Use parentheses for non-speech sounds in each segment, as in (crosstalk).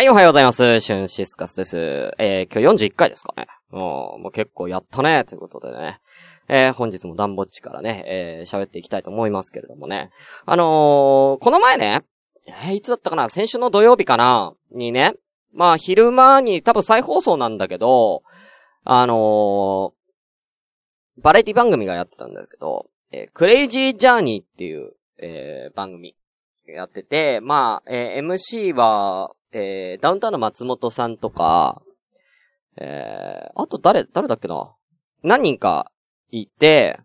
はい、おはようございます。シュンシスカスです。えー、今日41回ですかね。もう、もう結構やったね、ということでね。えー、本日もダンボッチからね、えー、喋っていきたいと思いますけれどもね。あのー、この前ね、えー、いつだったかな？先週の土曜日かな？にね、まあ、昼間に多分再放送なんだけど、あのー、バラエティ番組がやってたんだけど、えー、クレイジージャーニーっていう、えー、番組やってて、まあ、えー、MC は、えー、ダウンタウンの松本さんとか、えー、あと誰、誰だっけな？何人かいて、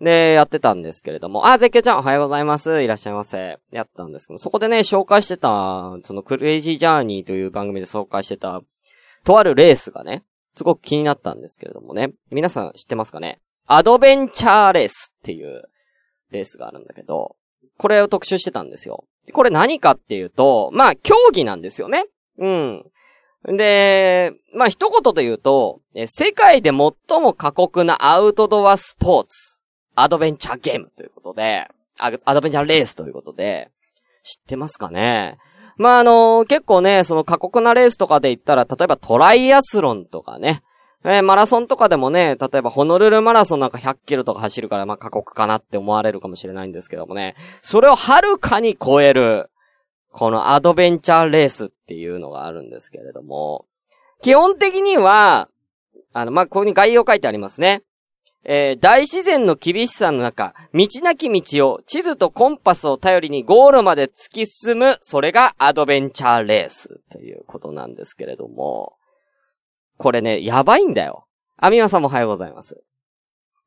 で、やってたんですけれども、あ、絶叫ちゃんおはようございます。いらっしゃいませ。やったんですけど、そこでね、紹介してた、そのクレイジージャーニーという番組で紹介してた、とあるレースがね、すごく気になったんですけれどもね、皆さん知ってますかね？アドベンチャーレースっていうレースがあるんだけど、これを特集してたんですよ。これ何かっていうと、まあ、競技なんですよね。うん。で、まあ、一言で言うと、世界で最も過酷なアウトドアスポーツ、アドベンチャーゲームということで、アドベンチャーレースということで、知ってますかね？まあ、あの結構ね、その過酷なレースとかで言ったら、例えばトライアスロンとかね、えー、マラソンとかでもね、例えばホノルルマラソンなんか100キロとか走るから、まあ過酷かなって思われるかもしれないんですけどもね、それをはるかに超える、このアドベンチャーレースっていうのがあるんですけれども、基本的には、あの、まあ、ここに概要書いてありますね。えー、大自然の厳しさの中、道なき道を地図とコンパスを頼りにゴールまで突き進む、それがアドベンチャーレースということなんですけれども、これね、やばいんだよ。あみまさんもおはようございます。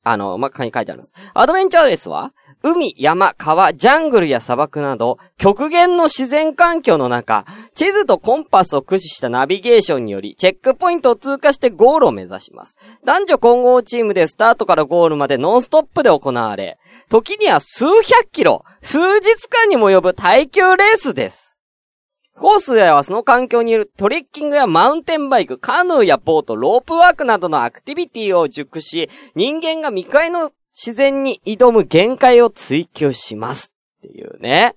あの、まあ、に書いてあるんです。アドベンチャーレースは、海、山、川、ジャングルや砂漠など、極限の自然環境の中、地図とコンパスを駆使したナビゲーションにより、チェックポイントを通過してゴールを目指します。男女混合チームでスタートからゴールまでノンストップで行われ、時には数百キロ、数日間にも及ぶ耐久レースです。コースではその環境にいるトレッキングやマウンテンバイク、カヌーやボート、ロープワークなどのアクティビティを熟し、人間が未開の自然に挑む限界を追求します。っていうね。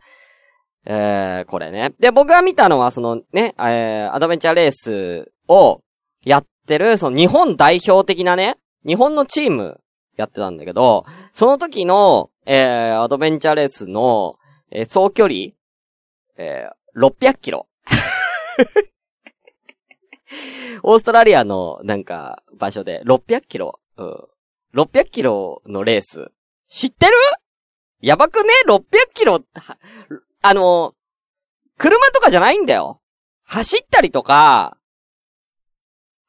えー、これね。で、僕が見たのはそのね、えー、アドベンチャーレースをやってる、その日本代表的なね、日本のチームやってたんだけど、その時の、えー、アドベンチャーレースの、えー、総距離、えー、600キロ。(laughs) オーストラリアのなんか場所で600キロ。うん。600キロのレース。知ってる？やばくね ?600 キロあの、車とかじゃないんだよ。走ったりとか、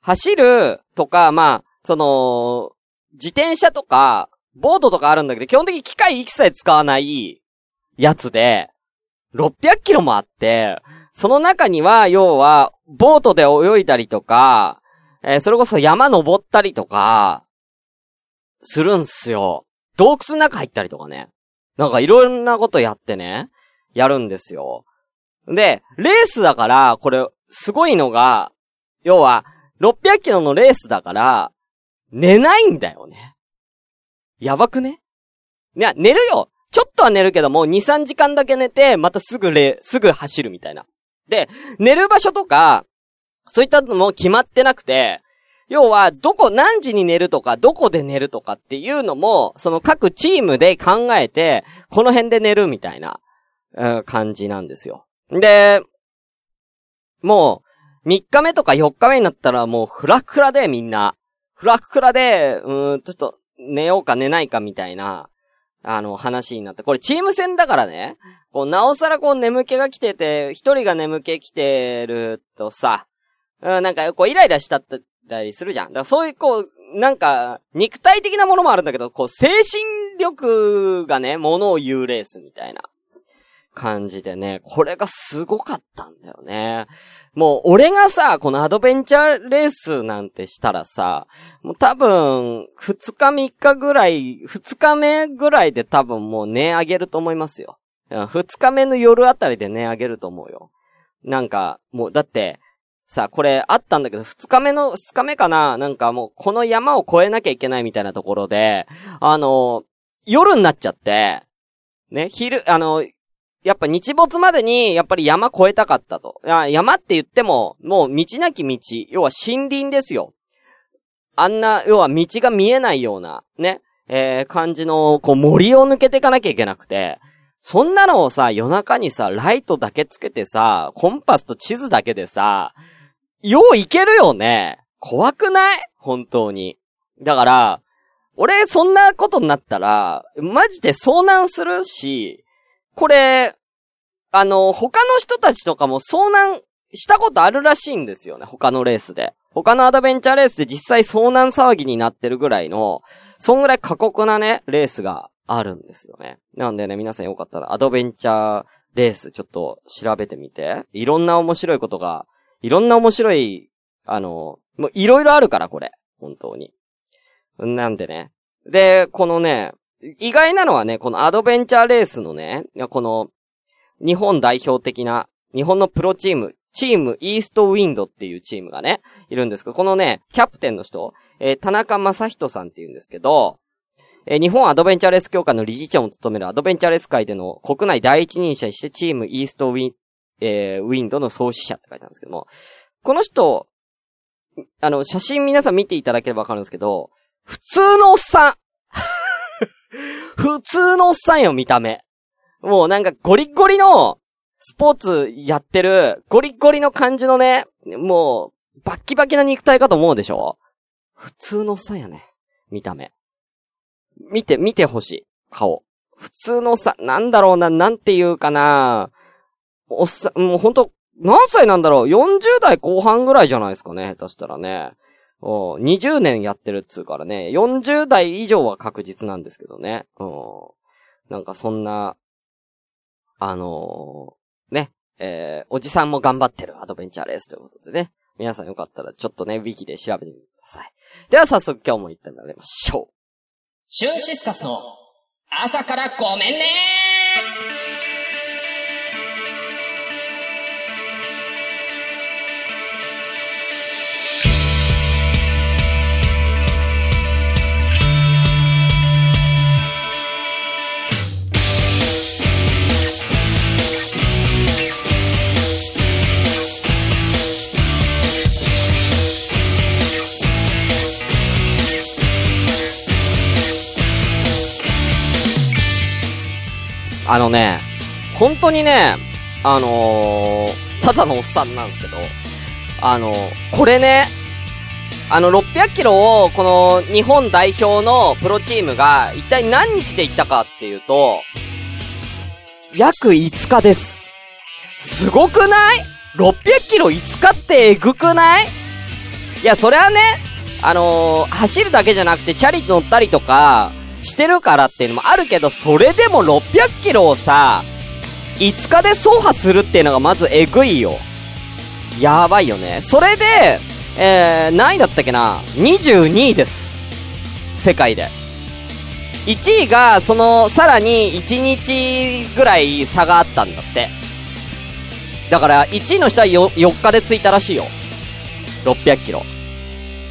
走るとか、まあ、その、自転車とか、ボードとかあるんだけど、基本的に機械一切使わないやつで、600キロもあって、その中には、要は、ボートで泳いだりとか、えー、それこそ山登ったりとか、するんすよ。洞窟の中入ったりとかね。なんかいろんなことやってね、やるんですよ。で、レースだから、これ、すごいのが、要は、600キロのレースだから、寝ないんだよね。やばくね？いや、寝るよちょっとは寝るけども、2、3時間だけ寝て、またすぐれ、すぐ走るみたいな。で、寝る場所とか、そういったのも決まってなくて、要は、どこ、何時に寝るとか、どこで寝るとかっていうのも、その各チームで考えて、この辺で寝るみたいな、うん、感じなんですよ。で、もう、3日目とか4日目になったらもうフラフラでみんな、フラフラで、うーん、ちょっと寝ようか寝ないかみたいな、あの、話になって。これチーム戦だからね。こう、なおさらこう眠気が来てて、一人が眠気来てるとさ、うん、なんかこうイライラしたったりするじゃん。だからそういうこう、なんか、肉体的なものもあるんだけど、こう、精神力がね、ものを言うレースみたいな感じでね、これがすごかったんだよね。もう、俺がさ、このアドベンチャーレースなんてしたらさ、もう多分、二日三日ぐらい、二日目ぐらいで多分もう値上げると思いますよ。二日目の夜あたりで値上げると思うよ。なんか、もう、だって、さ、これあったんだけど、二日目の、二日目かな？なんかもう、この山を越えなきゃいけないみたいなところで、あの、夜になっちゃって、ね、昼、あの、やっぱ日没までに、やっぱり山越えたかったと。山って言っても、もう道なき道、要は森林ですよ。あんな、要は道が見えないような、ね、えー、感じの、こう森を抜けていかなきゃいけなくて、そんなのをさ、夜中にさ、ライトだけつけてさ、コンパスと地図だけでさ、よういけるよね。怖くない？本当に。だから、俺、そんなことになったら、マジで遭難するし、これ、あの、他の人たちとかも遭難したことあるらしいんですよね。他のレースで。他のアドベンチャーレースで実際遭難騒ぎになってるぐらいの、そんぐらい過酷なね、レースがあるんですよね。なんでね、皆さんよかったらアドベンチャーレースちょっと調べてみて。いろんな面白いことが、いろんな面白い、あの、もういろいろあるから、これ。本当に。なんでね。で、このね、意外なのはね、このアドベンチャーレースのね、この、日本代表的な、日本のプロチーム、チームイーストウィンドっていうチームがね、いるんですけど、このね、キャプテンの人、えー、田中正人さんって言うんですけど、えー、日本アドベンチャーレース協会の理事長を務めるアドベンチャーレース界での国内第一人者にしてチームイーストウィン、えー、ウィンドの創始者って書いてあるんですけども、この人、あの、写真皆さん見ていただければわかるんですけど、普通のおっさん普通のおっさんよ、見た目。もうなんかゴリッゴリのスポーツやってる、ゴリッゴリの感じのね、もう、バッキバキな肉体かと思うでしょ普通のおっさんやね。見た目。見て、見てほしい。顔。普通のおっさん、なんだろうな、なんていうかな。おっさん、もうほんと、何歳なんだろう ?40 代後半ぐらいじゃないですかね、下手したらね。お20年やってるっつうからね。40代以上は確実なんですけどね。うん。なんかそんな、あのー、ね。えー、おじさんも頑張ってるアドベンチャーレースということでね。皆さんよかったらちょっとね、ウィキで調べてみてください。では早速今日も行ってみましょう。シュンシスカスの朝からごめんねあのね、本当にね、あのー、ただのおっさんなんですけど、あのー、これね、あの、600キロを、この、日本代表のプロチームが、一体何日で行ったかっていうと、約5日です。すごくない ?600 キロ5日ってえぐくない？いや、それはね、あのー、走るだけじゃなくて、チャリ乗ったりとか、してるからっていうのもあるけど、それでも600キロをさ、5日で走破するっていうのがまずえぐいよ。やばいよね。それで、えー、何位だったっけな ?22 位です。世界で。1位が、その、さらに1日ぐらい差があったんだって。だから、1位の人は 4, 4日で着いたらしいよ。600キロ。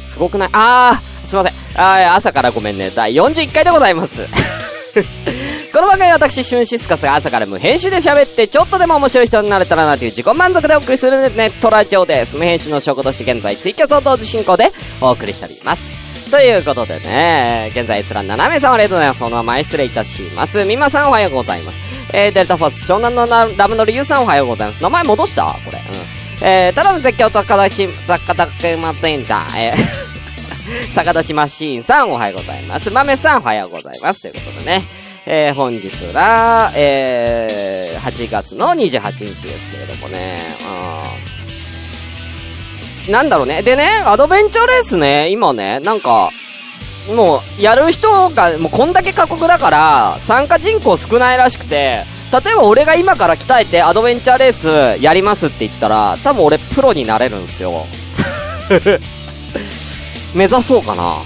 すごくない？あー、すいません。あ朝からごめんね。第41回でございます。(laughs) この番組は私、シュンシスカスが朝から無編集で喋って、ちょっとでも面白い人になれたらなという自己満足でお送りするネットラジオです。無編集の証拠として現在、ツイキャスを同時進行でお送りしております。ということでね、現在、閲覧7名さんありがとうございます。そのまま失礼いたします。みまさんおはようございます。えー、デルタフォース湘南のラムのリュウさんおはようございます。名前戻した？これ。うん。えー、ただの絶叫と形、雑貨だけまってんだ。えー逆立ちマシーンさんおはようございます。豆さんおはようございます。ということでね。えー、本日は、えー、8月の28日ですけれどもね。うん。なんだろうね。でね、アドベンチャーレースね、今ね、なんか、もう、やる人が、もうこんだけ過酷だから、参加人口少ないらしくて、例えば俺が今から鍛えてアドベンチャーレースやりますって言ったら、多分俺プロになれるんすよ。(laughs) 目指そうかな。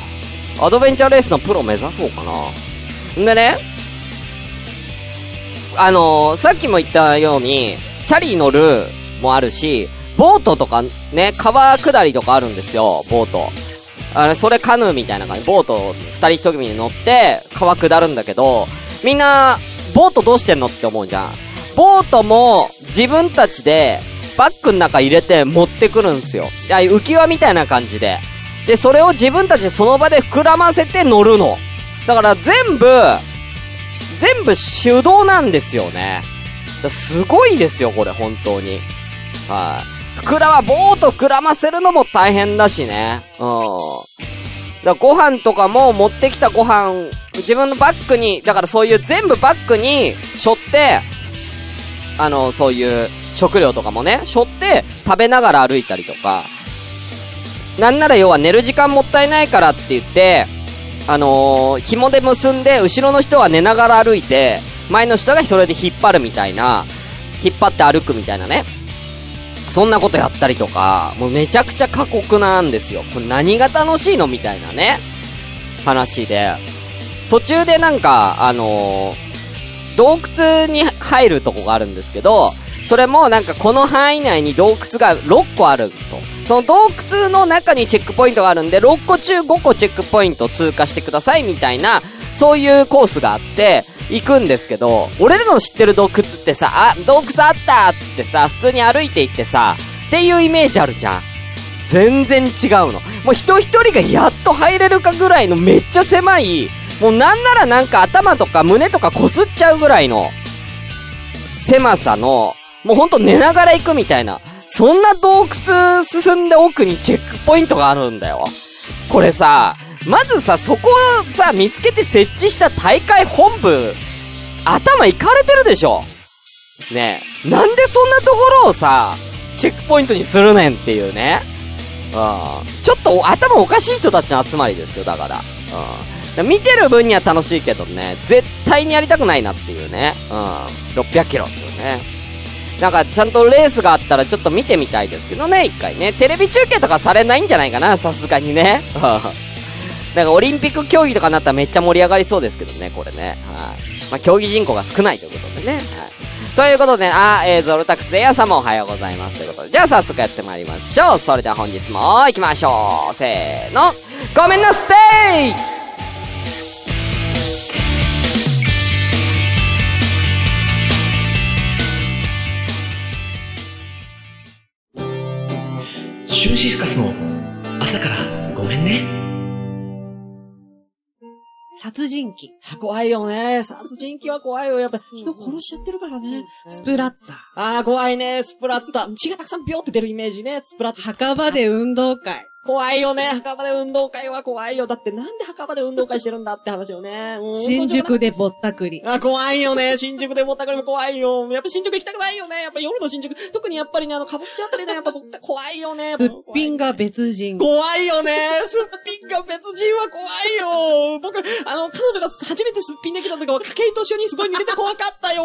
アドベンチャーレースのプロ目指そうかな。んでね、あのー、さっきも言ったように、チャリ乗るもあるし、ボートとかね、川下りとかあるんですよ、ボート。あれ、それカヌーみたいな感じ。ボート二人一組に乗って、川下るんだけど、みんな、ボートどうしてんのって思うじゃん。ボートも自分たちでバッグの中入れて持ってくるんすよ。いや、浮き輪みたいな感じで。で、それを自分たちでその場で膨らませて乗るの。だから全部、全部手動なんですよね。すごいですよ、これ、本当に。はい。膨らま、ボート膨らませるのも大変だしね。うん。だご飯とかも持ってきたご飯、自分のバッグに、だからそういう全部バッグに、背負って、あの、そういう食料とかもね、背負って食べながら歩いたりとか、なんなら要は寝る時間もったいないからって言って、あのー、紐で結んで、後ろの人は寝ながら歩いて、前の人がそれで引っ張るみたいな、引っ張って歩くみたいなね。そんなことやったりとか、もうめちゃくちゃ過酷なんですよ。これ何が楽しいのみたいなね、話で。途中でなんか、あのー、洞窟に入るとこがあるんですけど、それもなんかこの範囲内に洞窟が6個あると。その洞窟の中にチェックポイントがあるんで、6個中5個チェックポイント通過してくださいみたいな、そういうコースがあって、行くんですけど、俺らの知ってる洞窟ってさ、あ、洞窟あったっつってさ、普通に歩いて行ってさ、っていうイメージあるじゃん。全然違うの。もう人一人がやっと入れるかぐらいのめっちゃ狭い、もうなんならなんか頭とか胸とか擦っちゃうぐらいの、狭さの、もうほんと寝ながら行くみたいな。そんな洞窟進んで奥にチェックポイントがあるんだよ。これさ、まずさ、そこをさ、見つけて設置した大会本部、頭いかれてるでしょねえ。なんでそんなところをさ、チェックポイントにするねんっていうね。うん。ちょっと頭おかしい人たちの集まりですよ、だから。うん。見てる分には楽しいけどね、絶対にやりたくないなっていうね。うん。600キロっていうね。なんか、ちゃんとレースがあったらちょっと見てみたいですけどね、一回ね。テレビ中継とかされないんじゃないかな、さすがにね。(laughs) なんか、オリンピック競技とかになったらめっちゃ盛り上がりそうですけどね、これね。はい。まあ、競技人口が少ないということでね。はい。ということで、あ、えー、ゾルタクスエアさんもおはようございます。ということで、じゃあ早速やってまいりましょう。それでは本日も行きましょう。せーの。ごめんなステイシュンシスカスの朝からごめんね。殺人鬼。怖いよね。殺人鬼は怖いよ。やっぱ人殺しちゃってるからね。スプラッター。ああ、怖いね。スプラッター。血がたくさんビョって出るイメージね。スプラッター。墓場で運動会。怖いよね。墓場で運動会は怖いよ。だってなんで墓場で運動会してるんだって話よね。新宿でぼったくり。あ、怖いよね。新宿でぼったくりも怖いよ。やっぱ新宿行きたくないよね。やっぱ夜の新宿。特にやっぱりね、あの、かぼっちあたりね、やっぱぼった怖いよね。すっぴんが別人。怖いよね。すっぴんが別人は怖いよ。僕、あの、彼女が初めてすっぴんできた時は、かけいと一緒にすごい見れて怖かったよ。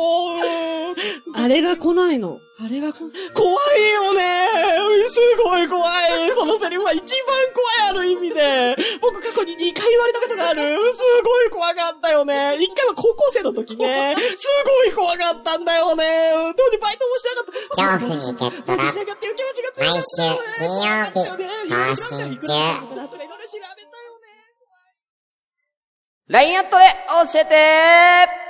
あれが来ないの。あれがこ、怖いよねすごい怖いそのセリフは一番怖いある意味で。僕過去に2回言われたことがある。すごい怖かったよね。1回は高校生の時ね。すごい怖かったんだよね。当時バイトもしてなかった。恐怖にゲットラ。毎週金曜日、更新中。LINE アットで教えて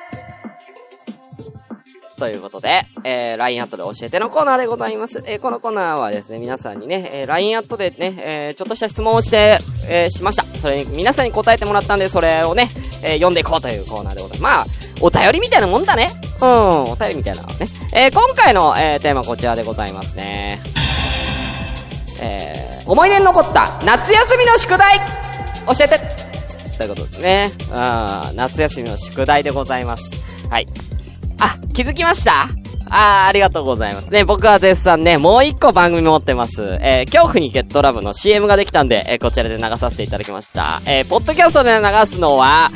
ということで、えー、LINE アットで教えてのコーナーでございます。えー、このコーナーはですね、皆さんにね、えー、LINE アットでね、えー、ちょっとした質問をして、えー、しました。それに皆さんに答えてもらったんで、それをね、えー、読んでいこうというコーナーでございます。まあ、お便りみたいなもんだね。うん、お便りみたいなね。えー、今回の、えー、テーマこちらでございますね。えー、思い出に残った夏休みの宿題教えてということですね。うん、夏休みの宿題でございます。はい。あ、気づきました？あー、ありがとうございます。ね、僕は絶賛ね、もう一個番組持ってます。えー、恐怖にゲットラブの CM ができたんで、えー、こちらで流させていただきました。えー、ポッドキャストで流すのは、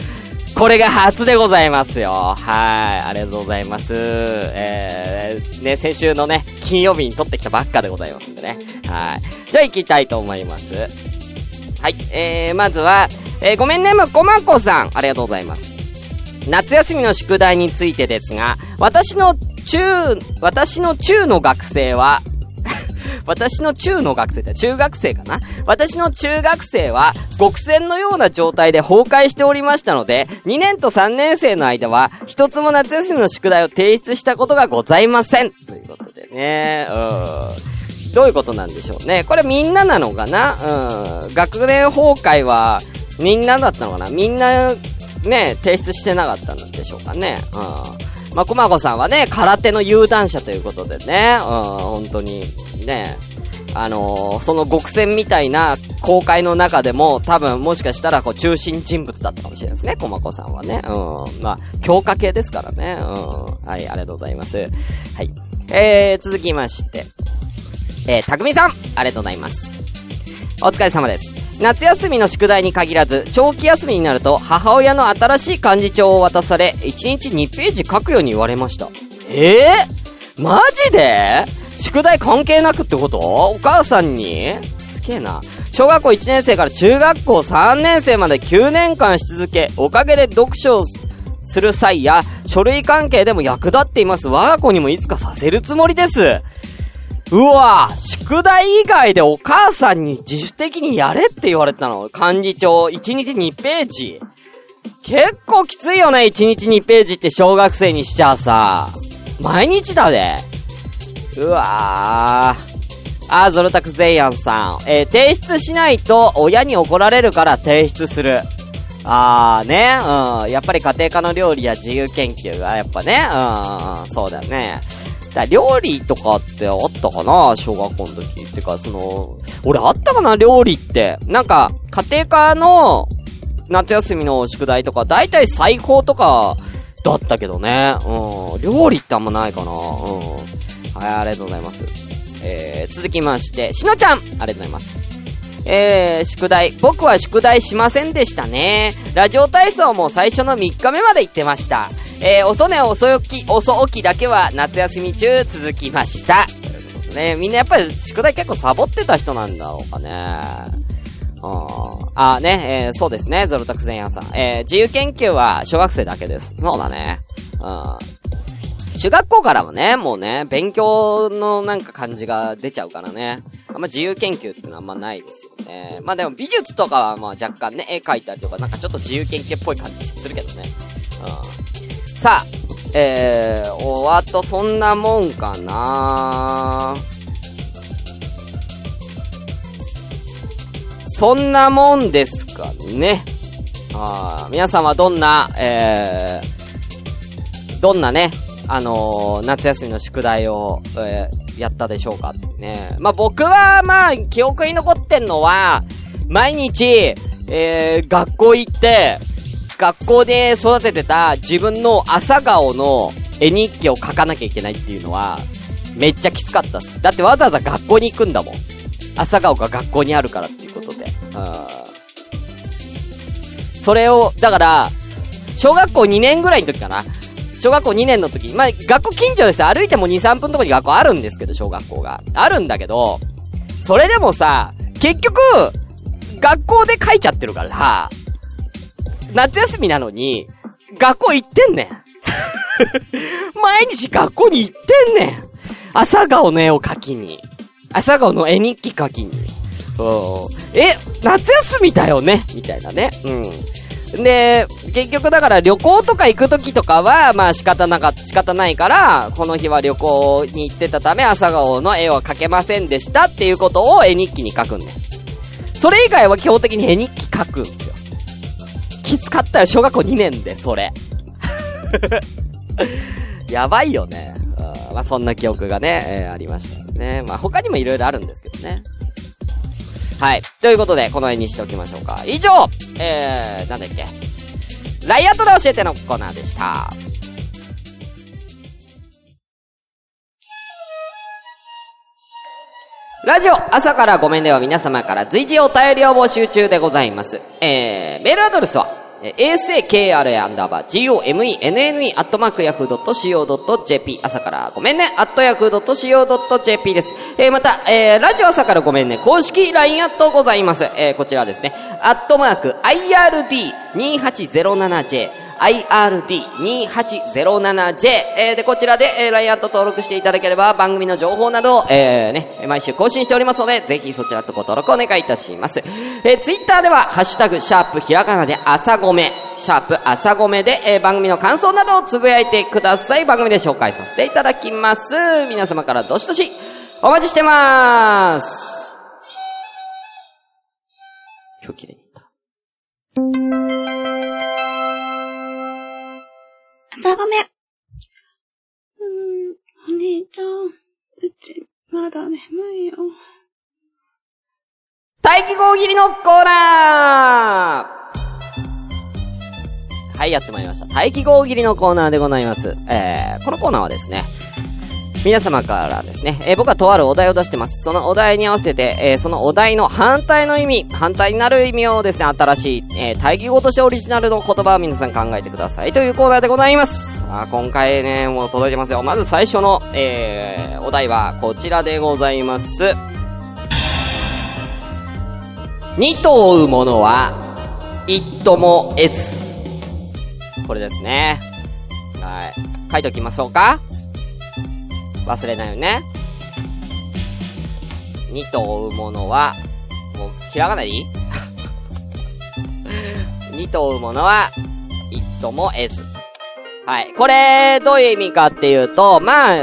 これが初でございますよ。はい。ありがとうございます。えー、ね、先週のね、金曜日に撮ってきたばっかでございますんでね。はい。じゃあ行きたいと思います。はい。えー、まずは、えー、ごめんね、むこまこさん。ありがとうございます。夏休みの宿題についてですが、私の中、私の中の学生は (laughs) 私の中の学生だ、中学生かな？私の中学生は、極戦のような状態で崩壊しておりましたので、2年と3年生の間は、一つも夏休みの宿題を提出したことがございません。ということでね、うん。どういうことなんでしょうね。これみんななのかな？うん。学年崩壊は、みんなだったのかな？みんな、ね、提出してなかったんでしょうかね。うん。まあ、こまごさんはね、空手の有段者ということでね、うん、本当に、ね、あのー、その極戦みたいな公開の中でも、多分もしかしたらこう中心人物だったかもしれないですね、こまこさんはね。うん。まあ、強化系ですからね。うん。はい、ありがとうございます。はい。えー、続きまして。えー、たくみさん、ありがとうございます。お疲れ様です。夏休みの宿題に限らず、長期休みになると、母親の新しい漢字帳を渡され、1日2ページ書くように言われました。ええー、マジで？宿題関係なくってこと？お母さんに？すげえな。小学校1年生から中学校3年生まで9年間し続け、おかげで読書をする際や、書類関係でも役立っています。我が子にもいつかさせるつもりです。うわ宿題以外でお母さんに自主的にやれって言われたの漢字帳、1日2ページ。結構きついよね、1日2ページって小学生にしちゃさ。毎日だで。うわー。あー、ゾルタクゼイアンさん。えー、提出しないと親に怒られるから提出する。あーね、うん。やっぱり家庭科の料理や自由研究が、やっぱね、うん、そうだね。だ料理とかってあったかな？小学校の時。ってか、その、俺あったかな？料理って。なんか、家庭科の夏休みの宿題とか、だいたい最高とか、だったけどね。うん。料理ってあんまないかな。うん。はい、ありがとうございます。えー、続きまして、しのちゃんありがとうございます。えー、宿題。僕は宿題しませんでしたね。ラジオ体操も最初の3日目まで行ってました。えー、遅寝遅起き、遅起きだけは夏休み中続きました。ということね、みんなやっぱり宿題結構サボってた人なんだろうかね。うん。あ、ね、えー、そうですね、ゾロタクゼンヤさん。えー、自由研究は小学生だけです。そうだね。うん。中学校からはね、もうね、勉強のなんか感じが出ちゃうからね。あんま自由研究ってのはあんまないですよね。まあでも美術とかはまあ若干ね、絵描いたりとかなんかちょっと自由研究っぽい感じするけどね。うん。さあ、えー、おあとそんなもんかなそんなもんですかね。あ皆さんはどんな、えー、どんなね、あのー、夏休みの宿題を、えー、やったでしょうかってね。まあ、僕は、まあ、記憶に残ってんのは、毎日、えー、学校行って、学校で育ててた自分の朝顔の絵日記を書かなきゃいけないっていうのは、めっちゃきつかったっす。だってわざわざ学校に行くんだもん。朝顔が学校にあるからっていうことで。うん。それを、だから、小学校2年ぐらいの時かな。小学校2年の時、まあ、学校近所です。歩いても2、3分とこに学校あるんですけど、小学校が。あるんだけど、それでもさ、結局、学校で書いちゃってるから、夏休みなのに、学校行ってんねん。(laughs) 毎日学校に行ってんねん。朝顔の絵を描きに。朝顔の絵日記描きに。うん。え、夏休みだよね？みたいなね。うん。で、結局だから旅行とか行く時とかは、まあ仕方なか、仕方ないから、この日は旅行に行ってたため朝顔の絵は描けませんでしたっていうことを絵日記に書くんです。それ以外は基本的に絵日記書くんですよ。きつかったよ、小学校2年で、それ。(laughs) やばいよね。うんまあそんな記憶がね、えーありましたね。まあ他にも色々あるんですけどね。はい。ということで、この辺にしておきましょうか。以上えー、なんだっけ。ライアットで教えてのコーナーでした。ラジオ朝からごめんでは皆様から随時お便りを募集中でございます。えー、メールアドレスは、えー asakra アンダーバー gomenne アットマークヤフー .co.jp 朝からごめんね、アットヤフー .co.jp です。えーまた、えーラジオ朝からごめんね、公式 LINE アットございます。えーこちらですね、アットマーク IRD 2807J IRD2807J、えーで、こちらで、えー、LINE アット登録していただければ、番組の情報などを、えーね、毎週更新しておりますので、ぜひそちらとご登録お願いいたします。えー、ツイッターでは、ハッシュタグ、シャープ、ひらがなで朝ごめ、シャープ、朝ごめで、えー番組の感想などをつぶやいてください。番組で紹介させていただきます。皆様からどしどし、お待ちしてまーす。今日綺麗にいった。ごめん。うーん、お兄ちゃん、うち、まだ眠いよ。大気号切りのコーナーはい、やってまいりました。大気号切りのコーナーでございます。えー、このコーナーはですね、皆様からですね、えー僕はとあるお題を出してます。そのお題に合わせて、えーそのお題の反対の意味、反対になる意味をですね、新しい、えー対義語としてオリジナルの言葉を皆さん考えてくださいというコーナーでございます。あ今回ね、もう届いてますよ。まず最初の、えー、お題はこちらでございます。二頭追う者は、一頭も得ず。これですね。はい。書いておきましょうか忘れないよね。二頭追う者は、もう、ひらがないい？(laughs) 二頭追う者は、一頭も得ず。はい。これ、どういう意味かっていうと、まあ、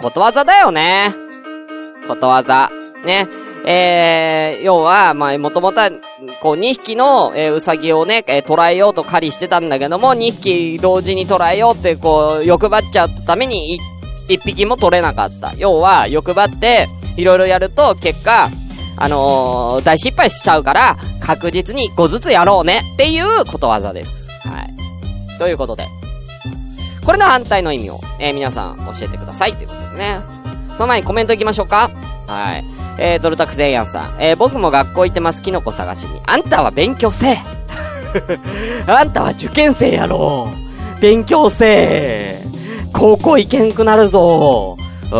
ことわざだよね。ことわざ。ね。えー、要は、まあ、もともとは、こう、2匹の、えー、うさぎをね、えー、捉えようと狩りしてたんだけども、2匹同時に捉えようって、こう、欲張っちゃったために、1匹も取れなかった。要は、欲張って、いろいろやると、結果、あのー、大失敗しちゃうから、確実に1個ずつやろうねっていうことわざです。はい。ということで。これの反対の意味を、えー皆さん教えてくださいということですね。その前にコメントいきましょうか。はい。えー、ドルタクセイヤンさん。えー、僕も学校行ってます、キノコ探しに。あんたは勉強せえ (laughs) あんたは受験生やろ勉強せえ高校行けんくなるぞうん。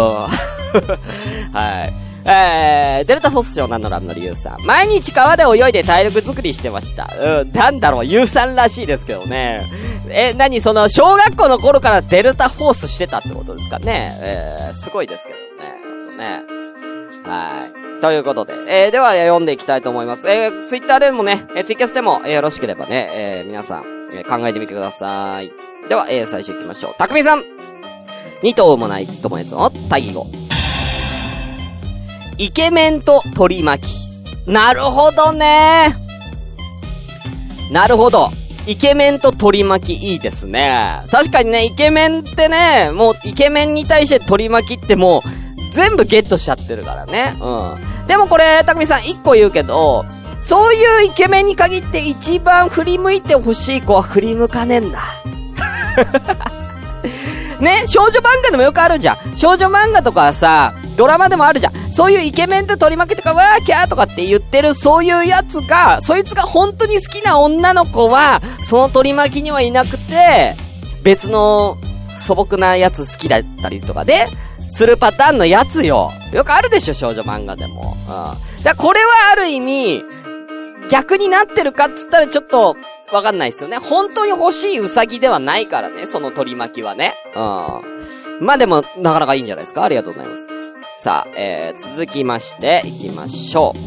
(laughs) はい。えー、デルタフォス賞なのラムの理由さん。毎日川で泳いで体力作りしてました。うん、なんだろう、有酸らしいですけどね。え、何その、小学校の頃からデルタフォースしてたってことですかね。えー、すごいですけどね。ね。はい。ということで、えー、では読んでいきたいと思います。えー、ツイッターでもね、えー、ツイキャスでも、えーよろしければね、えー、皆さん、えー考えてみてください。では、えー、最初行きましょう。たくみさん二頭もない友達の対義語。イケメンと取り巻き。なるほどねなるほど。イケメンと取り巻きいいですね。確かにね、イケメンってね、もうイケメンに対して取り巻きってもう、全部ゲットしちゃってるからね。うん。でもこれ、たくみさん一個言うけど、そういうイケメンに限って一番振り向いてほしい子は振り向かねえんだ。(laughs) ね、少女漫画でもよくあるじゃん。少女漫画とかさ、ドラマでもあるじゃん。そういうイケメンと取り巻きとか、わーキャーとかって言ってる、そういうやつが、そいつが本当に好きな女の子は、その取り巻きにはいなくて、別の素朴なやつ好きだったりとかで、するパターンのやつよ。よくあるでしょ、少女漫画でも。うん。だこれはある意味、逆になってるかっつったらちょっと、わかんないですよね。本当に欲しいウサギではないからね、その取り巻きはね。うん。まあでも、なかなかいいんじゃないですか？ありがとうございます。さあ、えー、続きまして、いきましょう。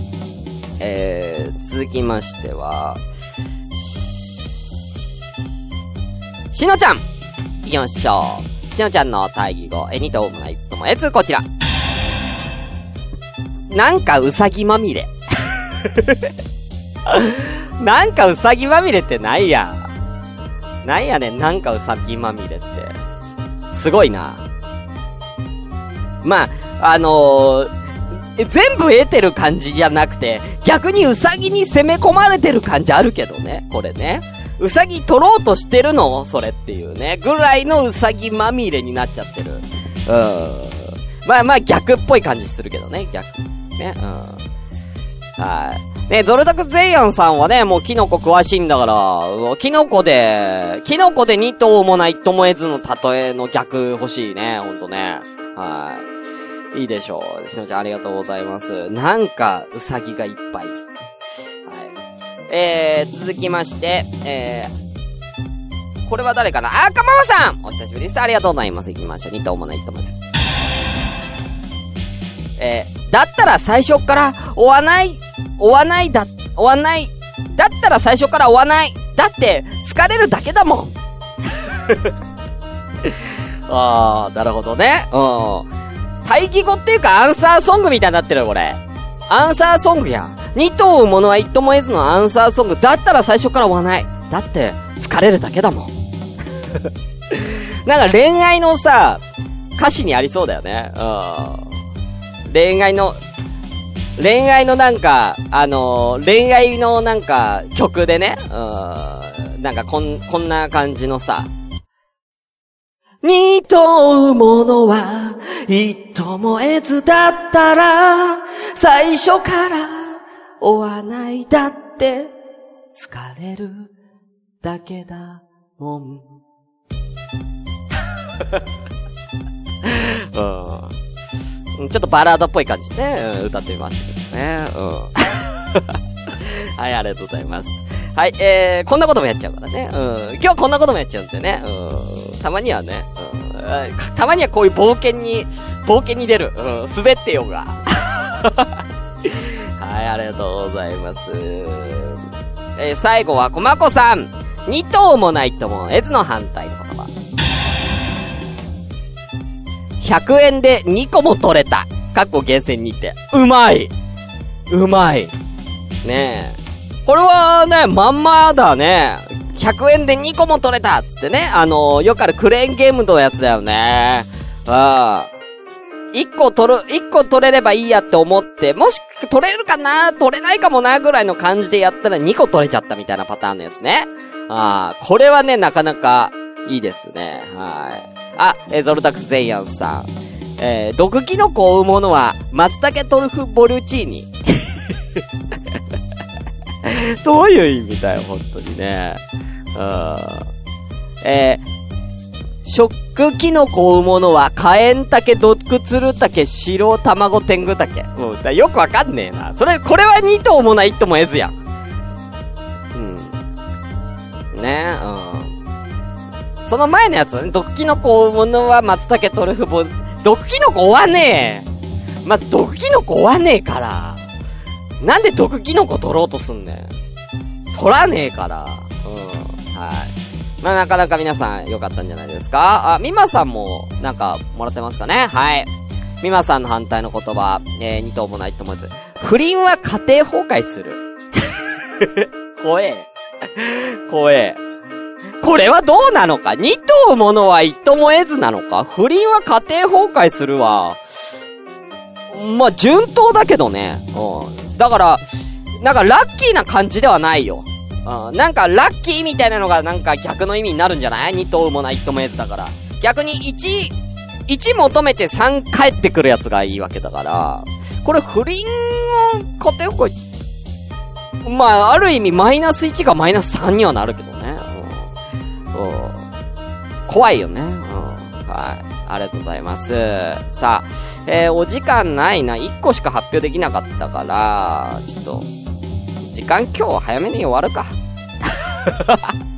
えー、続きましては、しのちゃんいきましょう。しのちゃんの対義語、え、二頭もないともえつ、こちら。なんかうさぎまみれ。(laughs) なんかうさぎまみれってないや。なんやねん、なんかうさぎまみれって。すごいな。まあ、あのー全部得てる感じじゃなくて、逆にウサギに攻め込まれてる感じあるけどね、これね。ウサギ取ろうとしてるの？それっていうね。ぐらいのウサギまみれになっちゃってる。うん。まあまあ逆っぽい感じするけどね、逆。ね、うん。はい。ね、ゾルタクゼイヤンさんはね、もうキノコ詳しいんだから、キノコで、キノコで二頭もないともえずの例えの逆欲しいね、ほんとね。はい。いいでしょう。しのちゃんありがとうございます。なんか、うさぎがいっぱい。はい。えー、続きまして、えー、これは誰かな？あーかままさんお久しぶりです。ありがとうございます。行きましょう。二頭もないともえず。えー、だったら最初から、追わない、追わないだ、追わない。だったら最初から追わない。だって、好かれるだけだもん。(laughs) あー、なるほどね。うん。対義語っていうかアンサーソングみたいになってるよ、これ。アンサーソングや。二頭追うものは一とも得ずのアンサーソング。だったら最初から追わない。だって、疲れるだけだもん。(laughs) なんか恋愛のさ、歌詞にありそうだよね。うん。恋愛の、恋愛のなんか、あのー恋愛のなんか曲でね、うん。なんかこん、こんな感じのさ、二頭ものは、一とも得ずだったら、最初から、追わないだって、疲れるだけだもん。(laughs) うん。ちょっとバラードっぽい感じでね、歌ってみましたけどね。うん。(laughs) はい、ありがとうございます。はい、えー、こんなこともやっちゃうからね。うん。今日こんなこともやっちゃうんでね。うん。たまにはね。うん。たまにはこういう冒険に、冒険に出る。うん。滑ってようが。(laughs) はい、ありがとうございます。えー、最後は、こまこさん。二頭もないとも、えずの反対の言葉。100円で2個も取れた。かっこ厳選にて。うまいうまいねえ。これはね、まんまだね。100円で2個も取れたっつってね。あのよくあるクレーンゲームのやつだよね。うん。1個取る、1個取れればいいやって思って、もし取れるかな？取れないかもなぐらいの感じでやったら2個取れちゃったみたいなパターンのやつね。ああ、これはね、なかなかいいですね。はい。あ、えーゾルタクスゼイアンさん。えー、毒キノコを追うものは、松茸トルフボルチーニ。(laughs) どういう意味だよ、本当にね。うん。えー、食キノコを追うものは、カエンタケ、ドクツルタケ、白卵天狗タケ。う。だよくわかんねえな。それ、これは2頭もないとも得ずやん。うん。ねうん。その前のやつね、毒キノコを追うものは松茸トルフボ、毒キノコ追わねえまず毒キノコ追わねえから。なんで毒キノコ取ろうとすんねん。取らねえから。うん。はい。まあ、なかなか皆さん良かったんじゃないですかあ、みまさんも、なんか、もらってますかね？はい。みまさんの反対の言葉、えー、二頭もないと思わず。不倫は家庭崩壊する。(laughs) 怖え。怖え。これはどうなのか？二頭ものは一とも得ずなのか？不倫は家庭崩壊するわ。まあ、順当だけどね。うん。だから、なんかラッキーな感じではないよ。うん。なんかラッキーみたいなのがなんか逆の意味になるんじゃない？二頭もない一とも得ずだから。逆に1、1求めて3帰ってくるやつがいいわけだから。これ不倫を家庭崩壊まあ、ある意味マイナス1がマイナス3にはなるけどね。うん。うん。怖いよね。うん。はい。ありがとうございます。さあ、えー、お時間ないな。1個しか発表できなかったから、ちょっと、時間今日早めに終わるか。(laughs)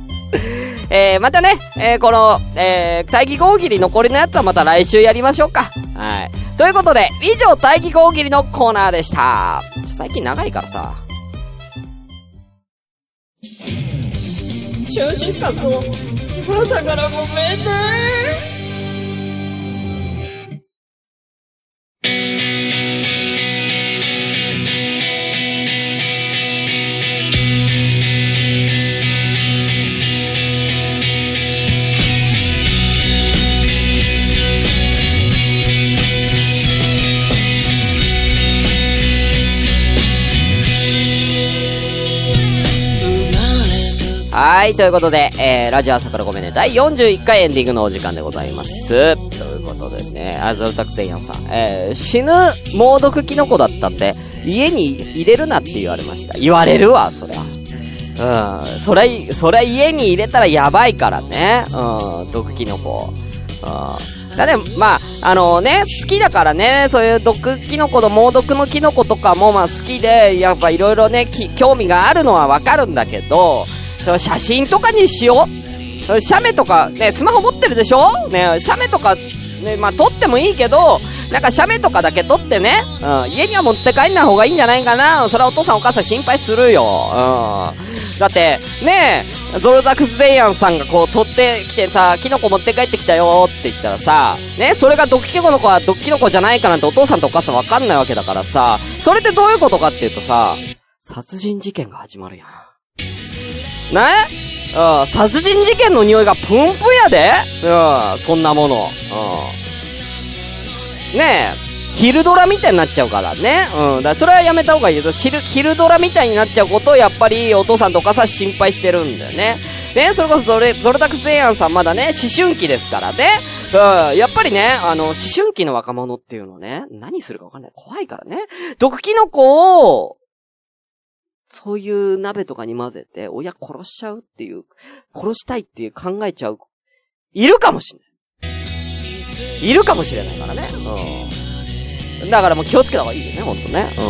えー、またね、えー、この、えー、大義大喜利残りのやつはまた来週やりましょうか。はい。ということで、以上大義大喜利のコーナーでした。ちょ最近長いからさ。シュンシスカスの朝からごめんね。はい、ということで、えー、ラジオ朝からごめんね、第41回エンディングのお時間でございます。ということでね、アズルタクセイヤンさん、えー、死ぬ猛毒キノコだったって、家に入れるなって言われました。言われるわ、そりゃ。うん。それ、それ家に入れたらやばいからね。うん。毒キノコ。うん。だね、まあ、あのね、好きだからね、そういう毒キノコと猛毒のキノコとかもまあ好きで、やっぱいろいろね、興味があるのはわかるんだけど、写真とかにしよう。写メとか、ね、スマホ持ってるでしょ？ね、写メとか、ね、まあ撮ってもいいけど、なんか写メとかだけ撮ってね、うん、家には持って帰んない方がいいんじゃないかな。それはお父さんお母さん心配するよ。うん。だって、ねえ、ゾルダクスゼイアンさんがこう取ってきてさ、キノコ持って帰ってきたよって言ったらさ、ね、それが毒キノコの子は毒キノコじゃないかなんてお父さんとお母さんわかんないわけだからさ、それってどういうことかっていうとさ、殺人事件が始まるやん。ね？うん、殺人事件の匂いがプンプンやでうん、そんなもの。うん。ねえ、昼ドラみたいになっちゃうからね。うん。だそれはやめた方がいいけど、昼、ドラみたいになっちゃうことをやっぱりお父さんとお母さん心配してるんだよね。ね、それこそゾレ、ゾルタクスゼイアンさんまだね、思春期ですからね。うん。やっぱりね、あの、思春期の若者っていうのね、何するかわかんない。怖いからね。毒キノコを、そういう鍋とかに混ぜて、親殺しちゃうっていう、殺したいっていう考えちゃう、いるかもしれない。いるかもしれないからね。うん。だからもう気をつけた方がいいよね、ほんとね。う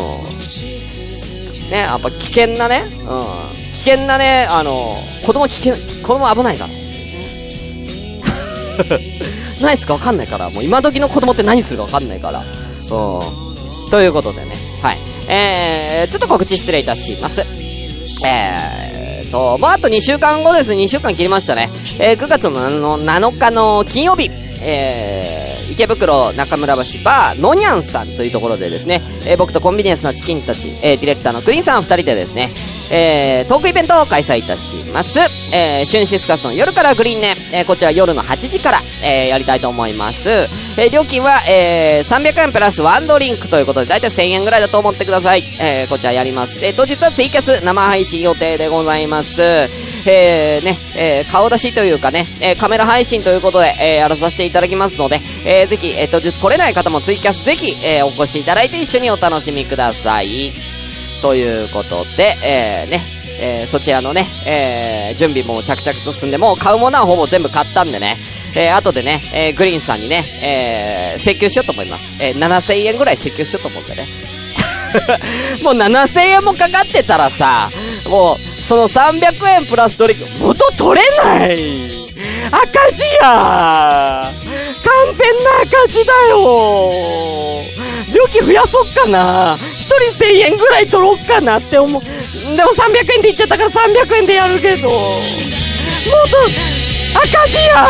ん。ね、やっぱ危険なね、うん。危険なね、あの、子供危険、子供危ないから。(laughs) 何すか？わかんないから、もう今時の子供って何するかわかんないから。うん。ということでね、はい。えー、ちょっと告知失礼いたします。えーと、もうあと2週間後です。2週間切りましたね。えー、9月の7日の金曜日、えー、池袋中村橋バー、のにゃんさんというところでですね、えー、僕とコンビニエンスなチキンたち、えー、ディレクターのクリーンさん2人でですね、えー、トークイベントを開催いたします。えー、シュンシスカスの夜からグリーンね、えー、こちら夜の8時から、えー、やりたいと思います。えー、料金は、えー、300円プラスワンドリンクということで、だいたい1000円ぐらいだと思ってください。えー、こちらやります。えー、当日はツイキャス生配信予定でございます。えー、ね、えー、顔出しというかね、えー、カメラ配信ということで、えー、やらさせていただきますので、えー、ぜひ、えー、当日来れない方もツイキャスぜひ、えー、お越しいただいて一緒にお楽しみください。ということで、えー、ね、えー、そちらのね、えー、準備も着々と進んで、もう買うものはほぼ全部買ったんでね、えー、後でね、えー、グリーンさんにね、えー、請求しようと思います。えー、7000円ぐらい請求しようと思うんでね。(laughs) もう7000円もかかってたらさ、もう、その300円プラスドリンク、元取れない。赤字や。完全な赤字だよ。料金増やそっかな。人1000円ぐらい取ろっかなって思う。でも300円で言っちゃったから300円でやるけど、もっと赤字や